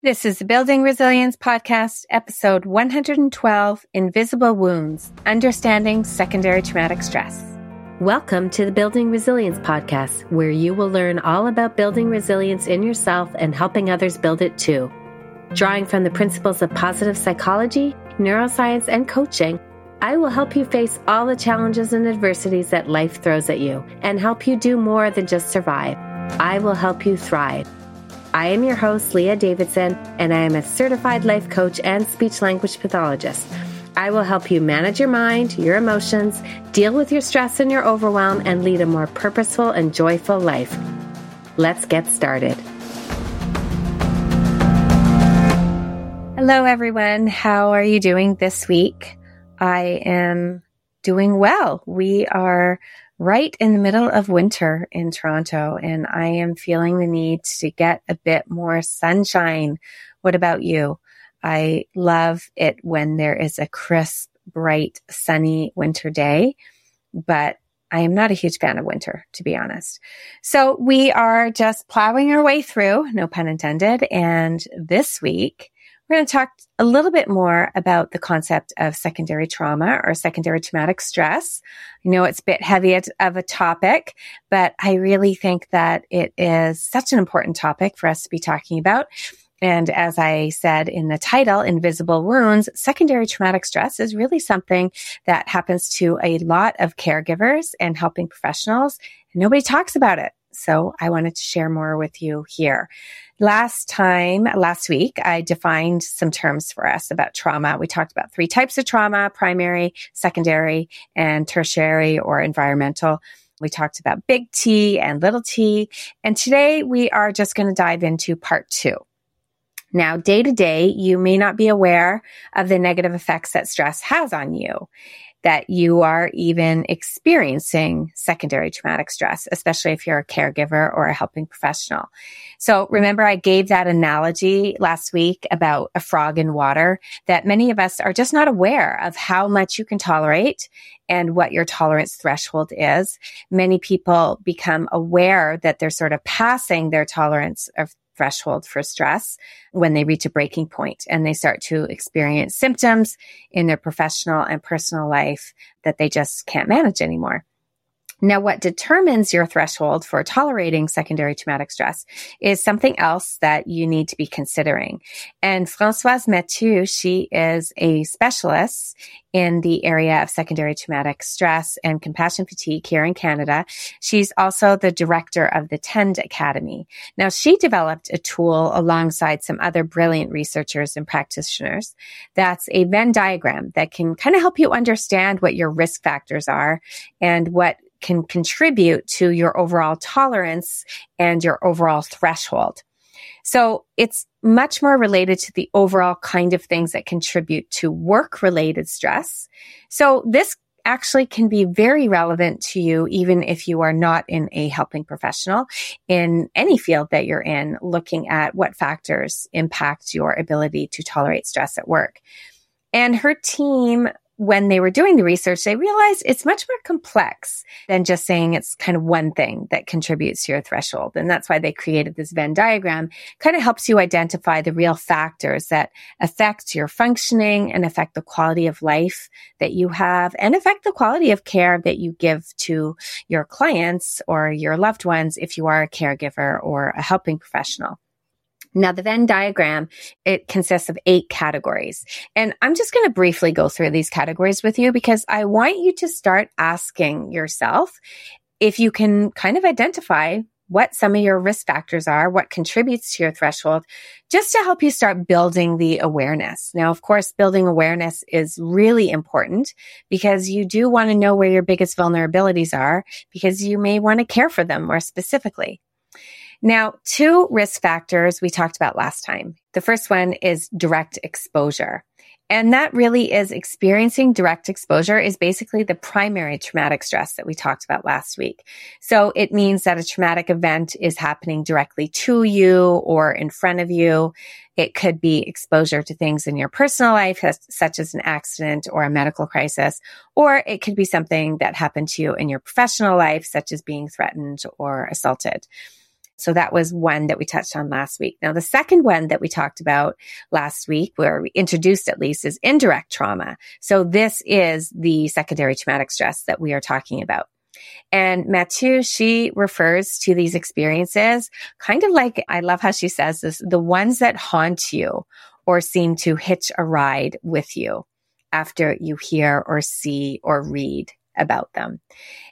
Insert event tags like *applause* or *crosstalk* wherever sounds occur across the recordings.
This is the Building Resilience Podcast, episode 112 Invisible Wounds Understanding Secondary Traumatic Stress. Welcome to the Building Resilience Podcast, where you will learn all about building resilience in yourself and helping others build it too. Drawing from the principles of positive psychology, neuroscience, and coaching, I will help you face all the challenges and adversities that life throws at you and help you do more than just survive. I will help you thrive. I am your host, Leah Davidson, and I am a certified life coach and speech language pathologist. I will help you manage your mind, your emotions, deal with your stress and your overwhelm, and lead a more purposeful and joyful life. Let's get started. Hello, everyone. How are you doing this week? I am doing well. We are right in the middle of winter in Toronto and I am feeling the need to get a bit more sunshine. What about you? I love it when there is a crisp, bright, sunny winter day, but I am not a huge fan of winter, to be honest. So we are just plowing our way through, no pun intended. And this week, we're going to talk a little bit more about the concept of secondary trauma or secondary traumatic stress. I know it's a bit heavy of a topic, but I really think that it is such an important topic for us to be talking about. And as I said in the title, Invisible Wounds, secondary traumatic stress is really something that happens to a lot of caregivers and helping professionals. And nobody talks about it. So I wanted to share more with you here. Last time, last week, I defined some terms for us about trauma. We talked about three types of trauma, primary, secondary, and tertiary or environmental. We talked about big T and little t. And today we are just going to dive into part two. Now, day to day, you may not be aware of the negative effects that stress has on you that you are even experiencing secondary traumatic stress, especially if you're a caregiver or a helping professional. So remember, I gave that analogy last week about a frog in water that many of us are just not aware of how much you can tolerate and what your tolerance threshold is. Many people become aware that they're sort of passing their tolerance of threshold for stress when they reach a breaking point and they start to experience symptoms in their professional and personal life that they just can't manage anymore. Now, what determines your threshold for tolerating secondary traumatic stress is something else that you need to be considering. And Françoise Mathieu, she is a specialist in the area of secondary traumatic stress and compassion fatigue here in Canada. She's also the director of the TEND Academy. Now, she developed a tool alongside some other brilliant researchers and practitioners. That's a Venn diagram that can kind of help you understand what your risk factors are and what can contribute to your overall tolerance and your overall threshold. So it's much more related to the overall kind of things that contribute to work related stress. So this actually can be very relevant to you, even if you are not in a helping professional in any field that you're in, looking at what factors impact your ability to tolerate stress at work. And her team when they were doing the research, they realized it's much more complex than just saying it's kind of one thing that contributes to your threshold. And that's why they created this Venn diagram, kind of helps you identify the real factors that affect your functioning and affect the quality of life that you have and affect the quality of care that you give to your clients or your loved ones if you are a caregiver or a helping professional. Now, the Venn diagram, it consists of eight categories. And I'm just going to briefly go through these categories with you because I want you to start asking yourself if you can kind of identify what some of your risk factors are, what contributes to your threshold, just to help you start building the awareness. Now, of course, building awareness is really important because you do want to know where your biggest vulnerabilities are because you may want to care for them more specifically. Now, two risk factors we talked about last time. The first one is direct exposure. And that really is experiencing direct exposure is basically the primary traumatic stress that we talked about last week. So it means that a traumatic event is happening directly to you or in front of you. It could be exposure to things in your personal life, such as an accident or a medical crisis, or it could be something that happened to you in your professional life, such as being threatened or assaulted. So that was one that we touched on last week. Now, the second one that we talked about last week, where we introduced at least, is indirect trauma. So this is the secondary traumatic stress that we are talking about. And Mathieu, she refers to these experiences kind of like, I love how she says this, the ones that haunt you or seem to hitch a ride with you after you hear or see or read about them.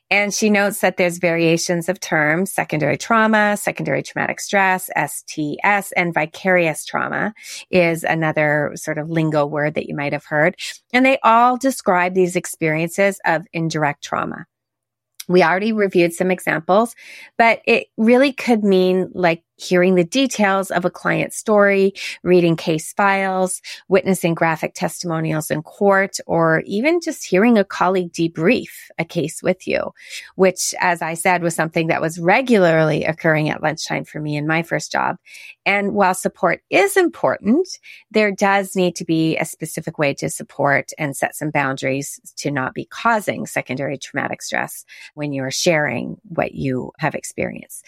And she notes that there's variations of terms, secondary trauma, secondary traumatic stress, STS, and vicarious trauma is another sort of lingo word that you might have heard. And they all describe these experiences of indirect trauma. We already reviewed some examples, but it really could mean like hearing the details of a client's story, reading case files, witnessing graphic testimonials in court, or even just hearing a colleague debrief a case with you, which, as I said, was something that was regularly occurring at lunchtime for me in my first job. And while support is important, there does need to be a specific way to support and set some boundaries to not be causing secondary traumatic stress when you're sharing what you have experienced.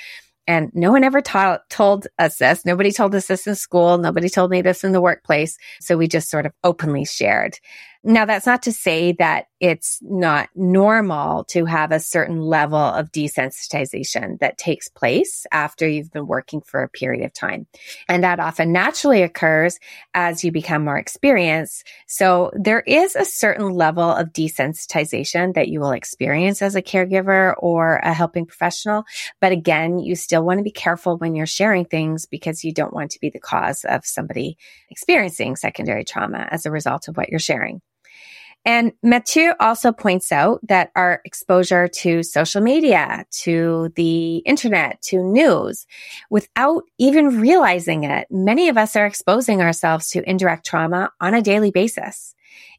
And no one ever ta- told us this. Nobody told us this in school. Nobody told me this in the workplace. So we just sort of openly shared. Now, that's not to say that it's not normal to have a certain level of desensitization that takes place after you've been working for a period of time. And that often naturally occurs as you become more experienced. So there is a certain level of desensitization that you will experience as a caregiver or a helping professional. But again, you still want to be careful when you're sharing things because you don't want to be the cause of somebody experiencing secondary trauma as a result of what you're sharing. And Mathieu also points out that our exposure to social media, to the internet, to news, without even realizing it, many of us are exposing ourselves to indirect trauma on a daily basis.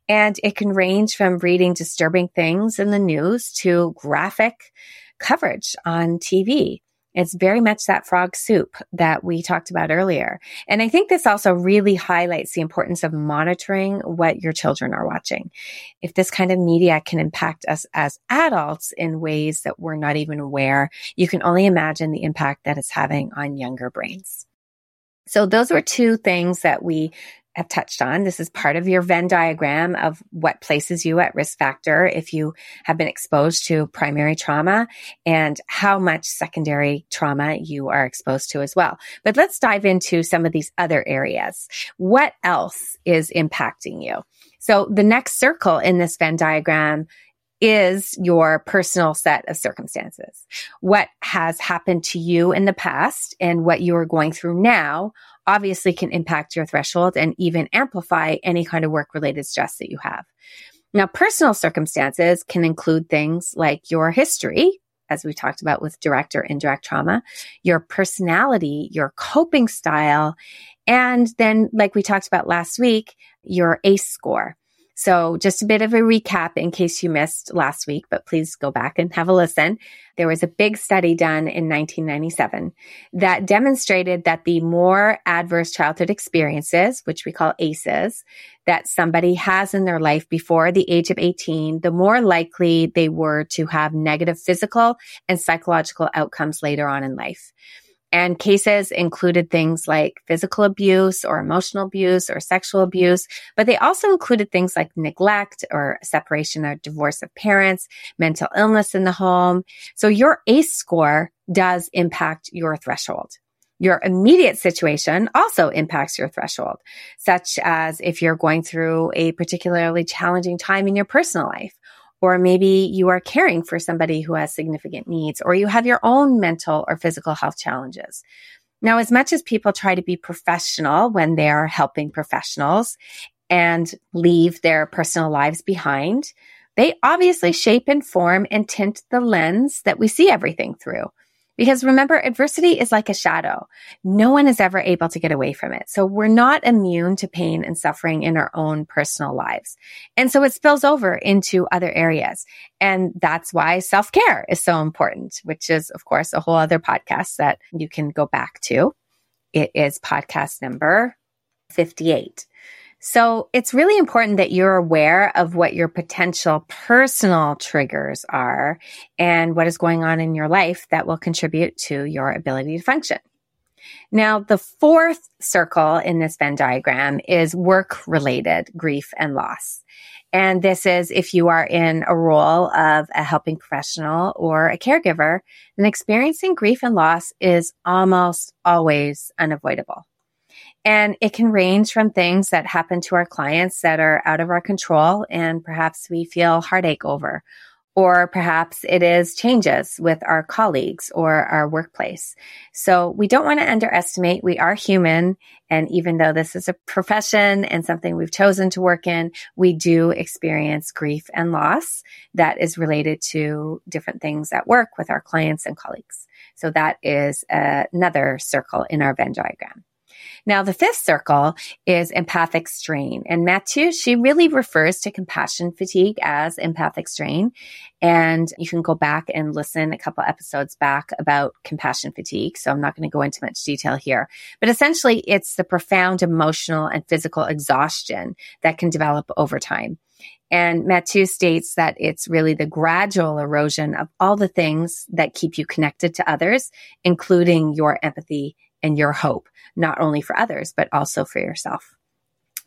And it can range from reading disturbing things in the news to graphic coverage on TV. It's very much that frog soup that we talked about earlier. And I think this also really highlights the importance of monitoring what your children are watching. If this kind of media can impact us as adults in ways that we're not even aware, you can only imagine the impact that it's having on younger brains. So those were two things that we have touched on. This is part of your Venn diagram of what places you at risk factor if you have been exposed to primary trauma and how much secondary trauma you are exposed to as well. But let's dive into some of these other areas. What else is impacting you? So the next circle in this Venn diagram is your personal set of circumstances. What has happened to you in the past and what you are going through now obviously can impact your threshold and even amplify any kind of work related stress that you have. Now, personal circumstances can include things like your history, as we talked about with direct or indirect trauma, your personality, your coping style, and then, like we talked about last week, your ACE score. So just a bit of a recap in case you missed last week, but please go back and have a listen. There was a big study done in 1997 that demonstrated that the more adverse childhood experiences, which we call ACEs, that somebody has in their life before the age of 18, the more likely they were to have negative physical and psychological outcomes later on in life. And cases included things like physical abuse or emotional abuse or sexual abuse, but they also included things like neglect or separation or divorce of parents, mental illness in the home. So your ACE score does impact your threshold. Your immediate situation also impacts your threshold, such as if you're going through a particularly challenging time in your personal life or maybe you are caring for somebody who has significant needs, or you have your own mental or physical health challenges. Now, as much as people try to be professional when they are helping professionals and leave their personal lives behind, they obviously shape and form and tint the lens that we see everything through. Because remember, adversity is like a shadow. No one is ever able to get away from it. So we're not immune to pain and suffering in our own personal lives. And so it spills over into other areas. And that's why self care is so important, which is, of course, a whole other podcast that you can go back to. It is podcast number 58. So it's really important that you're aware of what your potential personal triggers are and what is going on in your life that will contribute to your ability to function. Now, the fourth circle in this Venn diagram is work related grief and loss. And this is if you are in a role of a helping professional or a caregiver, then experiencing grief and loss is almost always unavoidable. And it can range from things that happen to our clients that are out of our control and perhaps we feel heartache over, or perhaps it is changes with our colleagues or our workplace. So we don't want to underestimate. We are human. And even though this is a profession and something we've chosen to work in, we do experience grief and loss that is related to different things at work with our clients and colleagues. So that is another circle in our Venn diagram. Now, the fifth circle is empathic strain. And Mathieu, she really refers to compassion fatigue as empathic strain. And you can go back and listen a couple episodes back about compassion fatigue. So I'm not going to go into much detail here, but essentially it's the profound emotional and physical exhaustion that can develop over time. And Mathieu states that it's really the gradual erosion of all the things that keep you connected to others, including your empathy and your hope, not only for others, but also for yourself.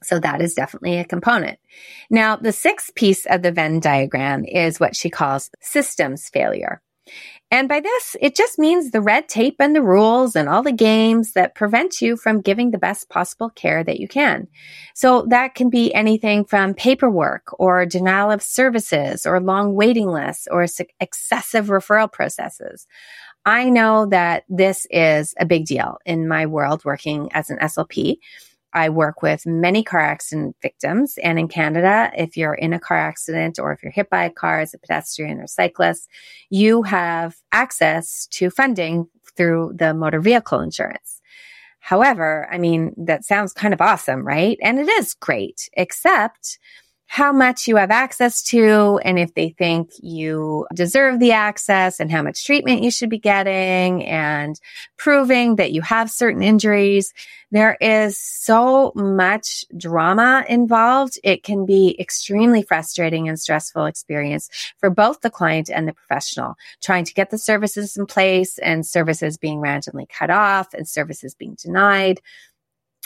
So that is definitely a component. Now, the sixth piece of the Venn diagram is what she calls systems failure. And by this, it just means the red tape and the rules and all the games that prevent you from giving the best possible care that you can. So that can be anything from paperwork or denial of services or long waiting lists or excessive referral processes. I know that this is a big deal in my world working as an SLP. I work with many car accident victims. And in Canada, if you're in a car accident or if you're hit by a car as a pedestrian or cyclist, you have access to funding through the motor vehicle insurance. However, I mean, that sounds kind of awesome, right? And it is great, except how much you have access to and if they think you deserve the access and how much treatment you should be getting and proving that you have certain injuries. There is so much drama involved. It can be extremely frustrating and stressful experience for both the client and the professional trying to get the services in place and services being randomly cut off and services being denied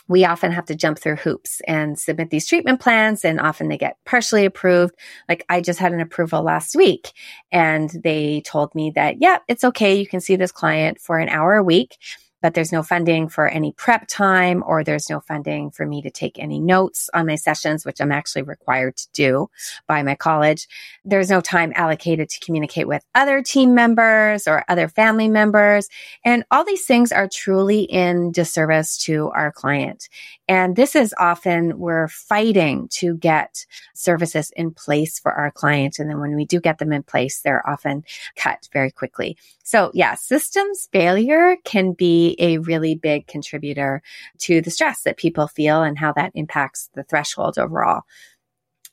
we often have to jump through hoops and submit these treatment plans and often they get partially approved. Like I just had an approval last week and they told me that, yeah, it's okay. You can see this client for an hour a week but there's no funding for any prep time or there's no funding for me to take any notes on my sessions, which I'm actually required to do by my college. There's no time allocated to communicate with other team members or other family members. And all these things are truly in disservice to our client. And this is often we're fighting to get services in place for our client. And then when we do get them in place, they're often cut very quickly. So yeah, systems failure can be a really big contributor to the stress that people feel and how that impacts the threshold overall.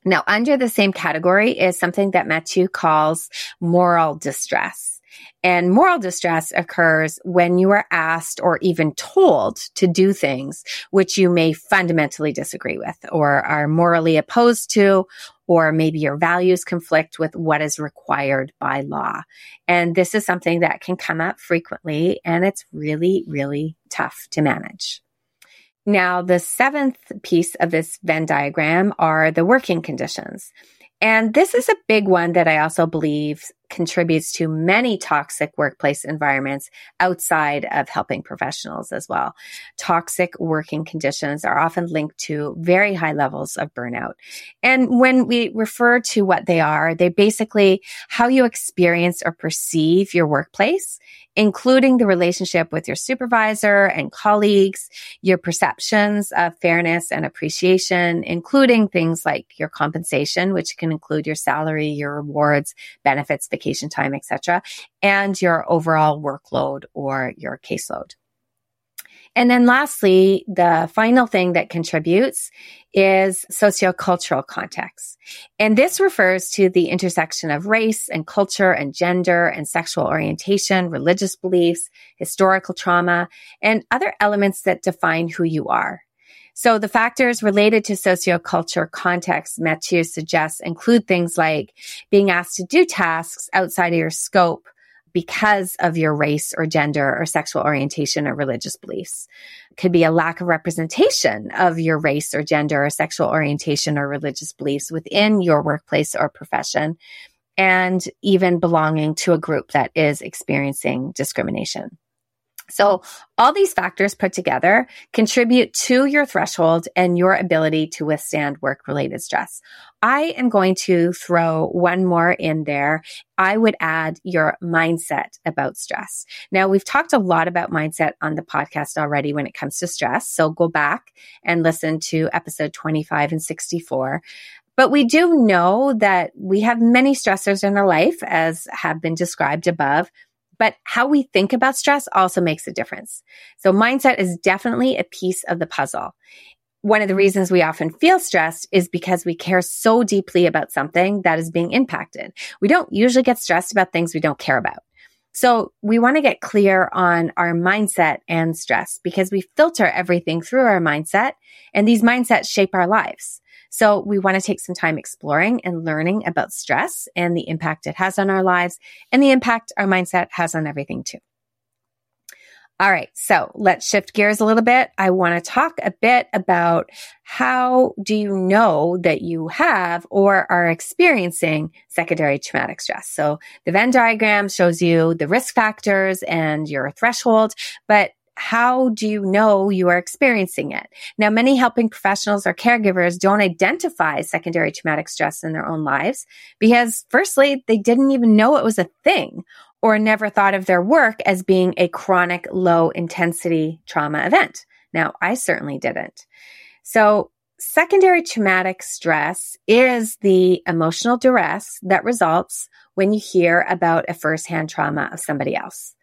Now, under the same category is something that Mathieu calls moral distress. And moral distress occurs when you are asked or even told to do things which you may fundamentally disagree with or are morally opposed to, or maybe your values conflict with what is required by law. And this is something that can come up frequently and it's really, really tough to manage. Now, the seventh piece of this Venn diagram are the working conditions. And this is a big one that I also believe contributes to many toxic workplace environments outside of helping professionals as well. Toxic working conditions are often linked to very high levels of burnout. And when we refer to what they are, they basically how you experience or perceive your workplace including the relationship with your supervisor and colleagues, your perceptions of fairness and appreciation, including things like your compensation, which can include your salary, your rewards, benefits, vacation time, etc., and your overall workload or your caseload. And then lastly, the final thing that contributes is sociocultural context. And this refers to the intersection of race and culture and gender and sexual orientation, religious beliefs, historical trauma, and other elements that define who you are. So the factors related to socioculture context Mathieu suggests include things like being asked to do tasks outside of your scope because of your race or gender or sexual orientation or religious beliefs. It could be a lack of representation of your race or gender or sexual orientation or religious beliefs within your workplace or profession and even belonging to a group that is experiencing discrimination. So all these factors put together contribute to your threshold and your ability to withstand work related stress. I am going to throw one more in there. I would add your mindset about stress. Now we've talked a lot about mindset on the podcast already when it comes to stress. So go back and listen to episode 25 and 64. But we do know that we have many stressors in our life as have been described above. But how we think about stress also makes a difference. So mindset is definitely a piece of the puzzle. One of the reasons we often feel stressed is because we care so deeply about something that is being impacted. We don't usually get stressed about things we don't care about. So we want to get clear on our mindset and stress because we filter everything through our mindset and these mindsets shape our lives. So we want to take some time exploring and learning about stress and the impact it has on our lives and the impact our mindset has on everything too. All right. So let's shift gears a little bit. I want to talk a bit about how do you know that you have or are experiencing secondary traumatic stress? So the Venn diagram shows you the risk factors and your threshold, but how do you know you are experiencing it? Now, many helping professionals or caregivers don't identify secondary traumatic stress in their own lives because firstly, they didn't even know it was a thing or never thought of their work as being a chronic low intensity trauma event. Now, I certainly didn't. So secondary traumatic stress is the emotional duress that results when you hear about a firsthand trauma of somebody else.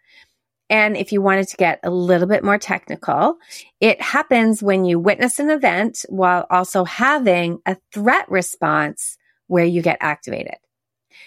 And if you wanted to get a little bit more technical, it happens when you witness an event while also having a threat response where you get activated.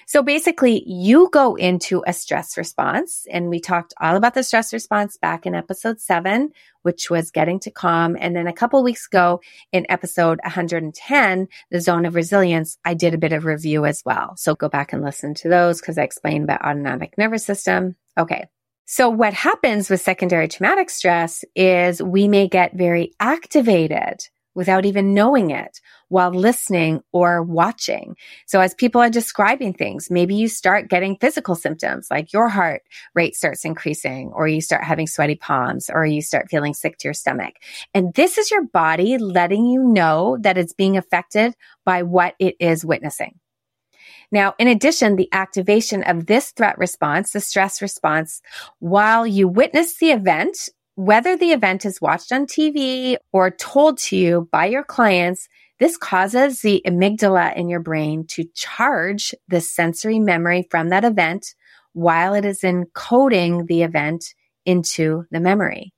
So basically, you go into a stress response, and we talked all about the stress response back in episode seven, which was getting to calm. And then a couple weeks ago in episode 110, the zone of resilience, I did a bit of review as well. So go back and listen to those because I explained about autonomic nervous system. Okay. So what happens with secondary traumatic stress is we may get very activated without even knowing it while listening or watching. So as people are describing things, maybe you start getting physical symptoms like your heart rate starts increasing or you start having sweaty palms or you start feeling sick to your stomach. And this is your body letting you know that it's being affected by what it is witnessing. Now, in addition, the activation of this threat response, the stress response, while you witness the event, whether the event is watched on TV or told to you by your clients, this causes the amygdala in your brain to charge the sensory memory from that event while it is encoding the event into the memory.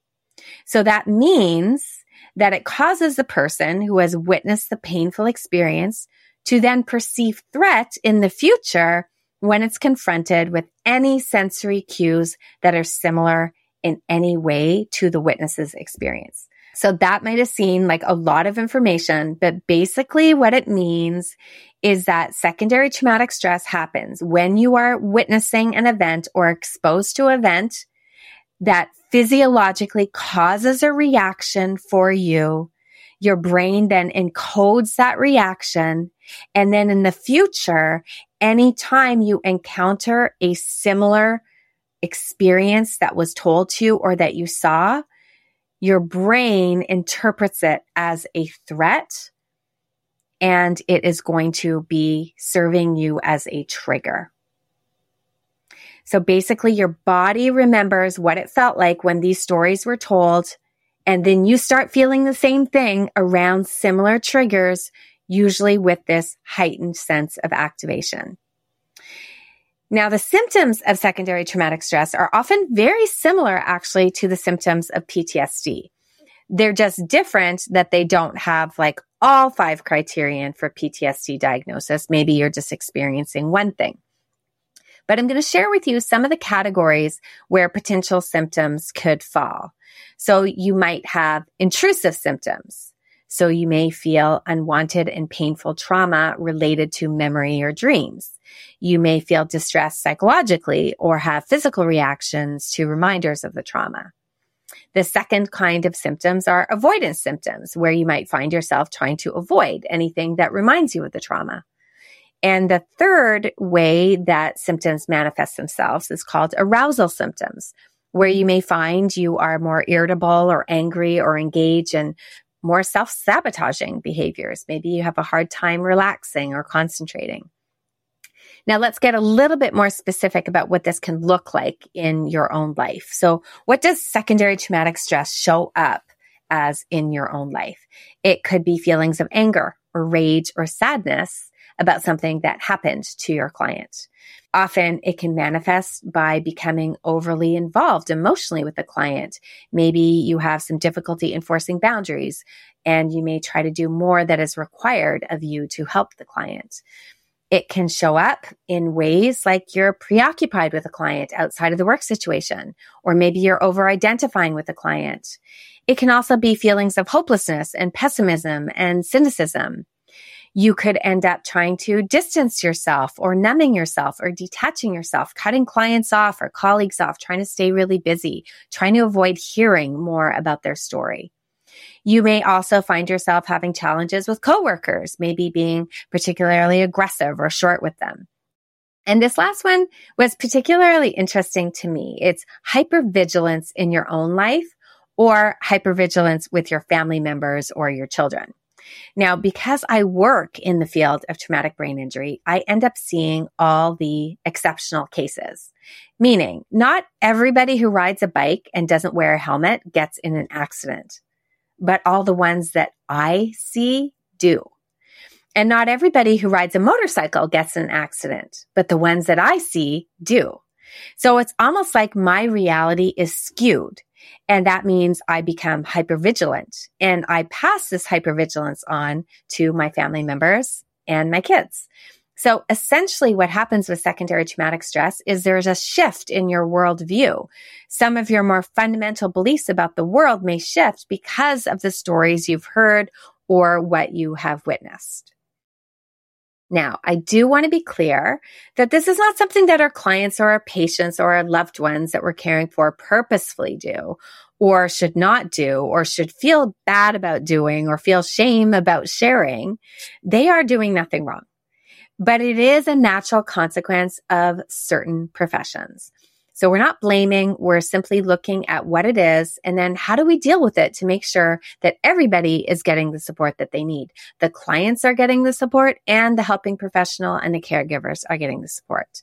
So that means that it causes the person who has witnessed the painful experience to then perceive threat in the future when it's confronted with any sensory cues that are similar in any way to the witness's experience. So that might have seemed like a lot of information, but basically what it means is that secondary traumatic stress happens when you are witnessing an event or exposed to an event that physiologically causes a reaction for you your brain then encodes that reaction. And then in the future, anytime you encounter a similar experience that was told to you or that you saw, your brain interprets it as a threat and it is going to be serving you as a trigger. So basically, your body remembers what it felt like when these stories were told and then you start feeling the same thing around similar triggers, usually with this heightened sense of activation. Now, the symptoms of secondary traumatic stress are often very similar actually to the symptoms of PTSD. They're just different that they don't have like all five criterion for PTSD diagnosis. Maybe you're just experiencing one thing. But I'm going to share with you some of the categories where potential symptoms could fall. So you might have intrusive symptoms. So you may feel unwanted and painful trauma related to memory or dreams. You may feel distressed psychologically or have physical reactions to reminders of the trauma. The second kind of symptoms are avoidance symptoms, where you might find yourself trying to avoid anything that reminds you of the trauma. And the third way that symptoms manifest themselves is called arousal symptoms, where you may find you are more irritable or angry or engage in more self sabotaging behaviors. Maybe you have a hard time relaxing or concentrating. Now let's get a little bit more specific about what this can look like in your own life. So what does secondary traumatic stress show up as in your own life? It could be feelings of anger or rage or sadness about something that happened to your client. Often it can manifest by becoming overly involved emotionally with the client. Maybe you have some difficulty enforcing boundaries and you may try to do more that is required of you to help the client. It can show up in ways like you're preoccupied with a client outside of the work situation, or maybe you're over identifying with a client. It can also be feelings of hopelessness and pessimism and cynicism. You could end up trying to distance yourself or numbing yourself or detaching yourself, cutting clients off or colleagues off, trying to stay really busy, trying to avoid hearing more about their story. You may also find yourself having challenges with coworkers, maybe being particularly aggressive or short with them. And this last one was particularly interesting to me. It's hypervigilance in your own life or hypervigilance with your family members or your children. Now, because I work in the field of traumatic brain injury, I end up seeing all the exceptional cases. Meaning, not everybody who rides a bike and doesn't wear a helmet gets in an accident but all the ones that I see do. And not everybody who rides a motorcycle gets an accident, but the ones that I see do. So it's almost like my reality is skewed. And that means I become hypervigilant and I pass this hypervigilance on to my family members and my kids. So essentially what happens with secondary traumatic stress is there's a shift in your worldview. Some of your more fundamental beliefs about the world may shift because of the stories you've heard or what you have witnessed. Now, I do want to be clear that this is not something that our clients or our patients or our loved ones that we're caring for purposefully do or should not do or should feel bad about doing or feel shame about sharing. They are doing nothing wrong but it is a natural consequence of certain professions. So we're not blaming. We're simply looking at what it is and then how do we deal with it to make sure that everybody is getting the support that they need. The clients are getting the support and the helping professional and the caregivers are getting the support.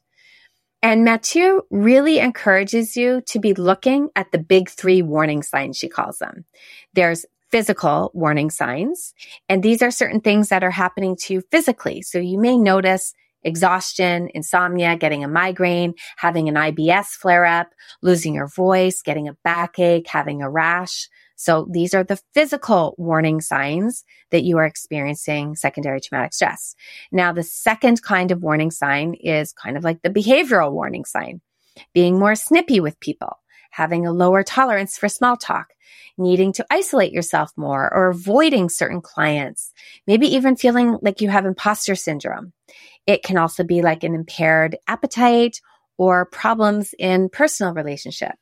And Mathieu really encourages you to be looking at the big three warning signs, she calls them. There's physical warning signs. And these are certain things that are happening to you physically. So you may notice exhaustion, insomnia, getting a migraine, having an IBS flare up, losing your voice, getting a backache, having a rash. So these are the physical warning signs that you are experiencing secondary traumatic stress. Now, the second kind of warning sign is kind of like the behavioral warning sign, being more snippy with people, having a lower tolerance for small talk, needing to isolate yourself more or avoiding certain clients, maybe even feeling like you have imposter syndrome. It can also be like an impaired appetite or problems in personal relationship.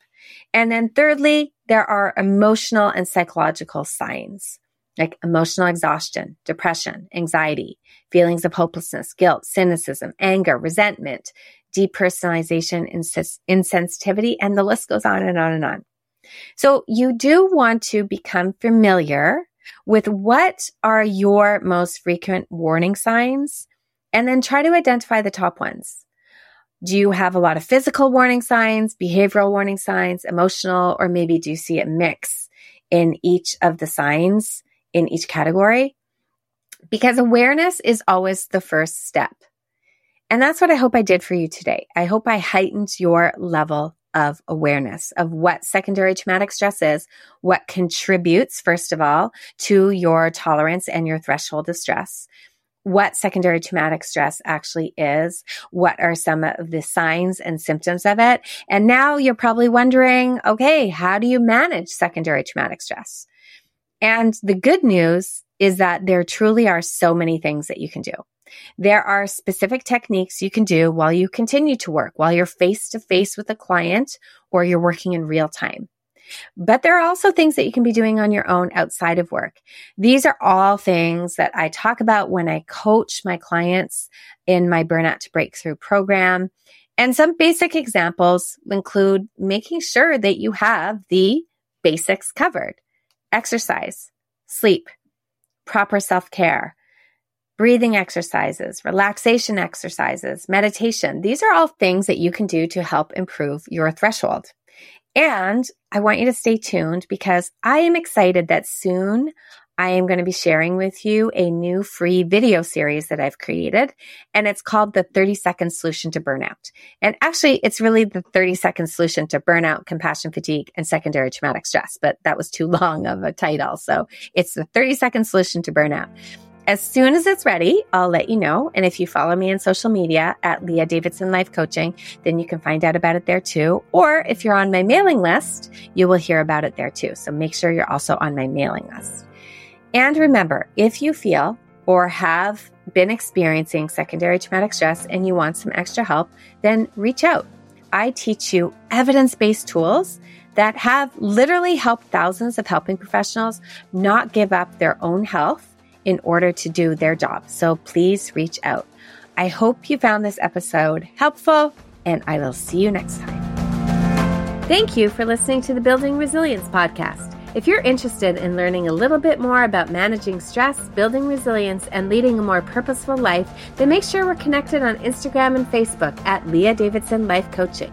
And then thirdly, there are emotional and psychological signs like emotional exhaustion, depression, anxiety, feelings of hopelessness, guilt, cynicism, anger, resentment, depersonalization, insensitivity, and the list goes on and on and on. So you do want to become familiar with what are your most frequent warning signs and then try to identify the top ones. Do you have a lot of physical warning signs, behavioral warning signs, emotional, or maybe do you see a mix in each of the signs in each category? Because awareness is always the first step. And that's what I hope I did for you today. I hope I heightened your level of awareness of what secondary traumatic stress is, what contributes, first of all, to your tolerance and your threshold of stress, what secondary traumatic stress actually is, what are some of the signs and symptoms of it. And now you're probably wondering, okay, how do you manage secondary traumatic stress? And the good news is that there truly are so many things that you can do. There are specific techniques you can do while you continue to work, while you're face to face with a client or you're working in real time. But there are also things that you can be doing on your own outside of work. These are all things that I talk about when I coach my clients in my Burnout to Breakthrough program. And some basic examples include making sure that you have the basics covered exercise, sleep, proper self care, breathing exercises, relaxation exercises, meditation. These are all things that you can do to help improve your threshold. And I want you to stay tuned because I am excited that soon I am going to be sharing with you a new free video series that I've created, and it's called the 30 second solution to burnout. And actually, it's really the 30 second solution to burnout, compassion fatigue, and secondary traumatic stress, but that was too *laughs* long of a title. So it's the 30 second solution to burnout. As soon as it's ready, I'll let you know. And if you follow me on social media at Leah Davidson Life Coaching, then you can find out about it there too. Or if you're on my mailing list, you will hear about it there too. So make sure you're also on my mailing list. And remember, if you feel or have been experiencing secondary traumatic stress and you want some extra help, then reach out. I teach you evidence based tools that have literally helped thousands of helping professionals not give up their own health in order to do their job. So please reach out. I hope you found this episode helpful, and I will see you next time. Thank you for listening to the Building Resilience podcast. If you're interested in learning a little bit more about managing stress, building resilience, and leading a more purposeful life, then make sure we're connected on Instagram and Facebook at Leah Davidson Life Coaching.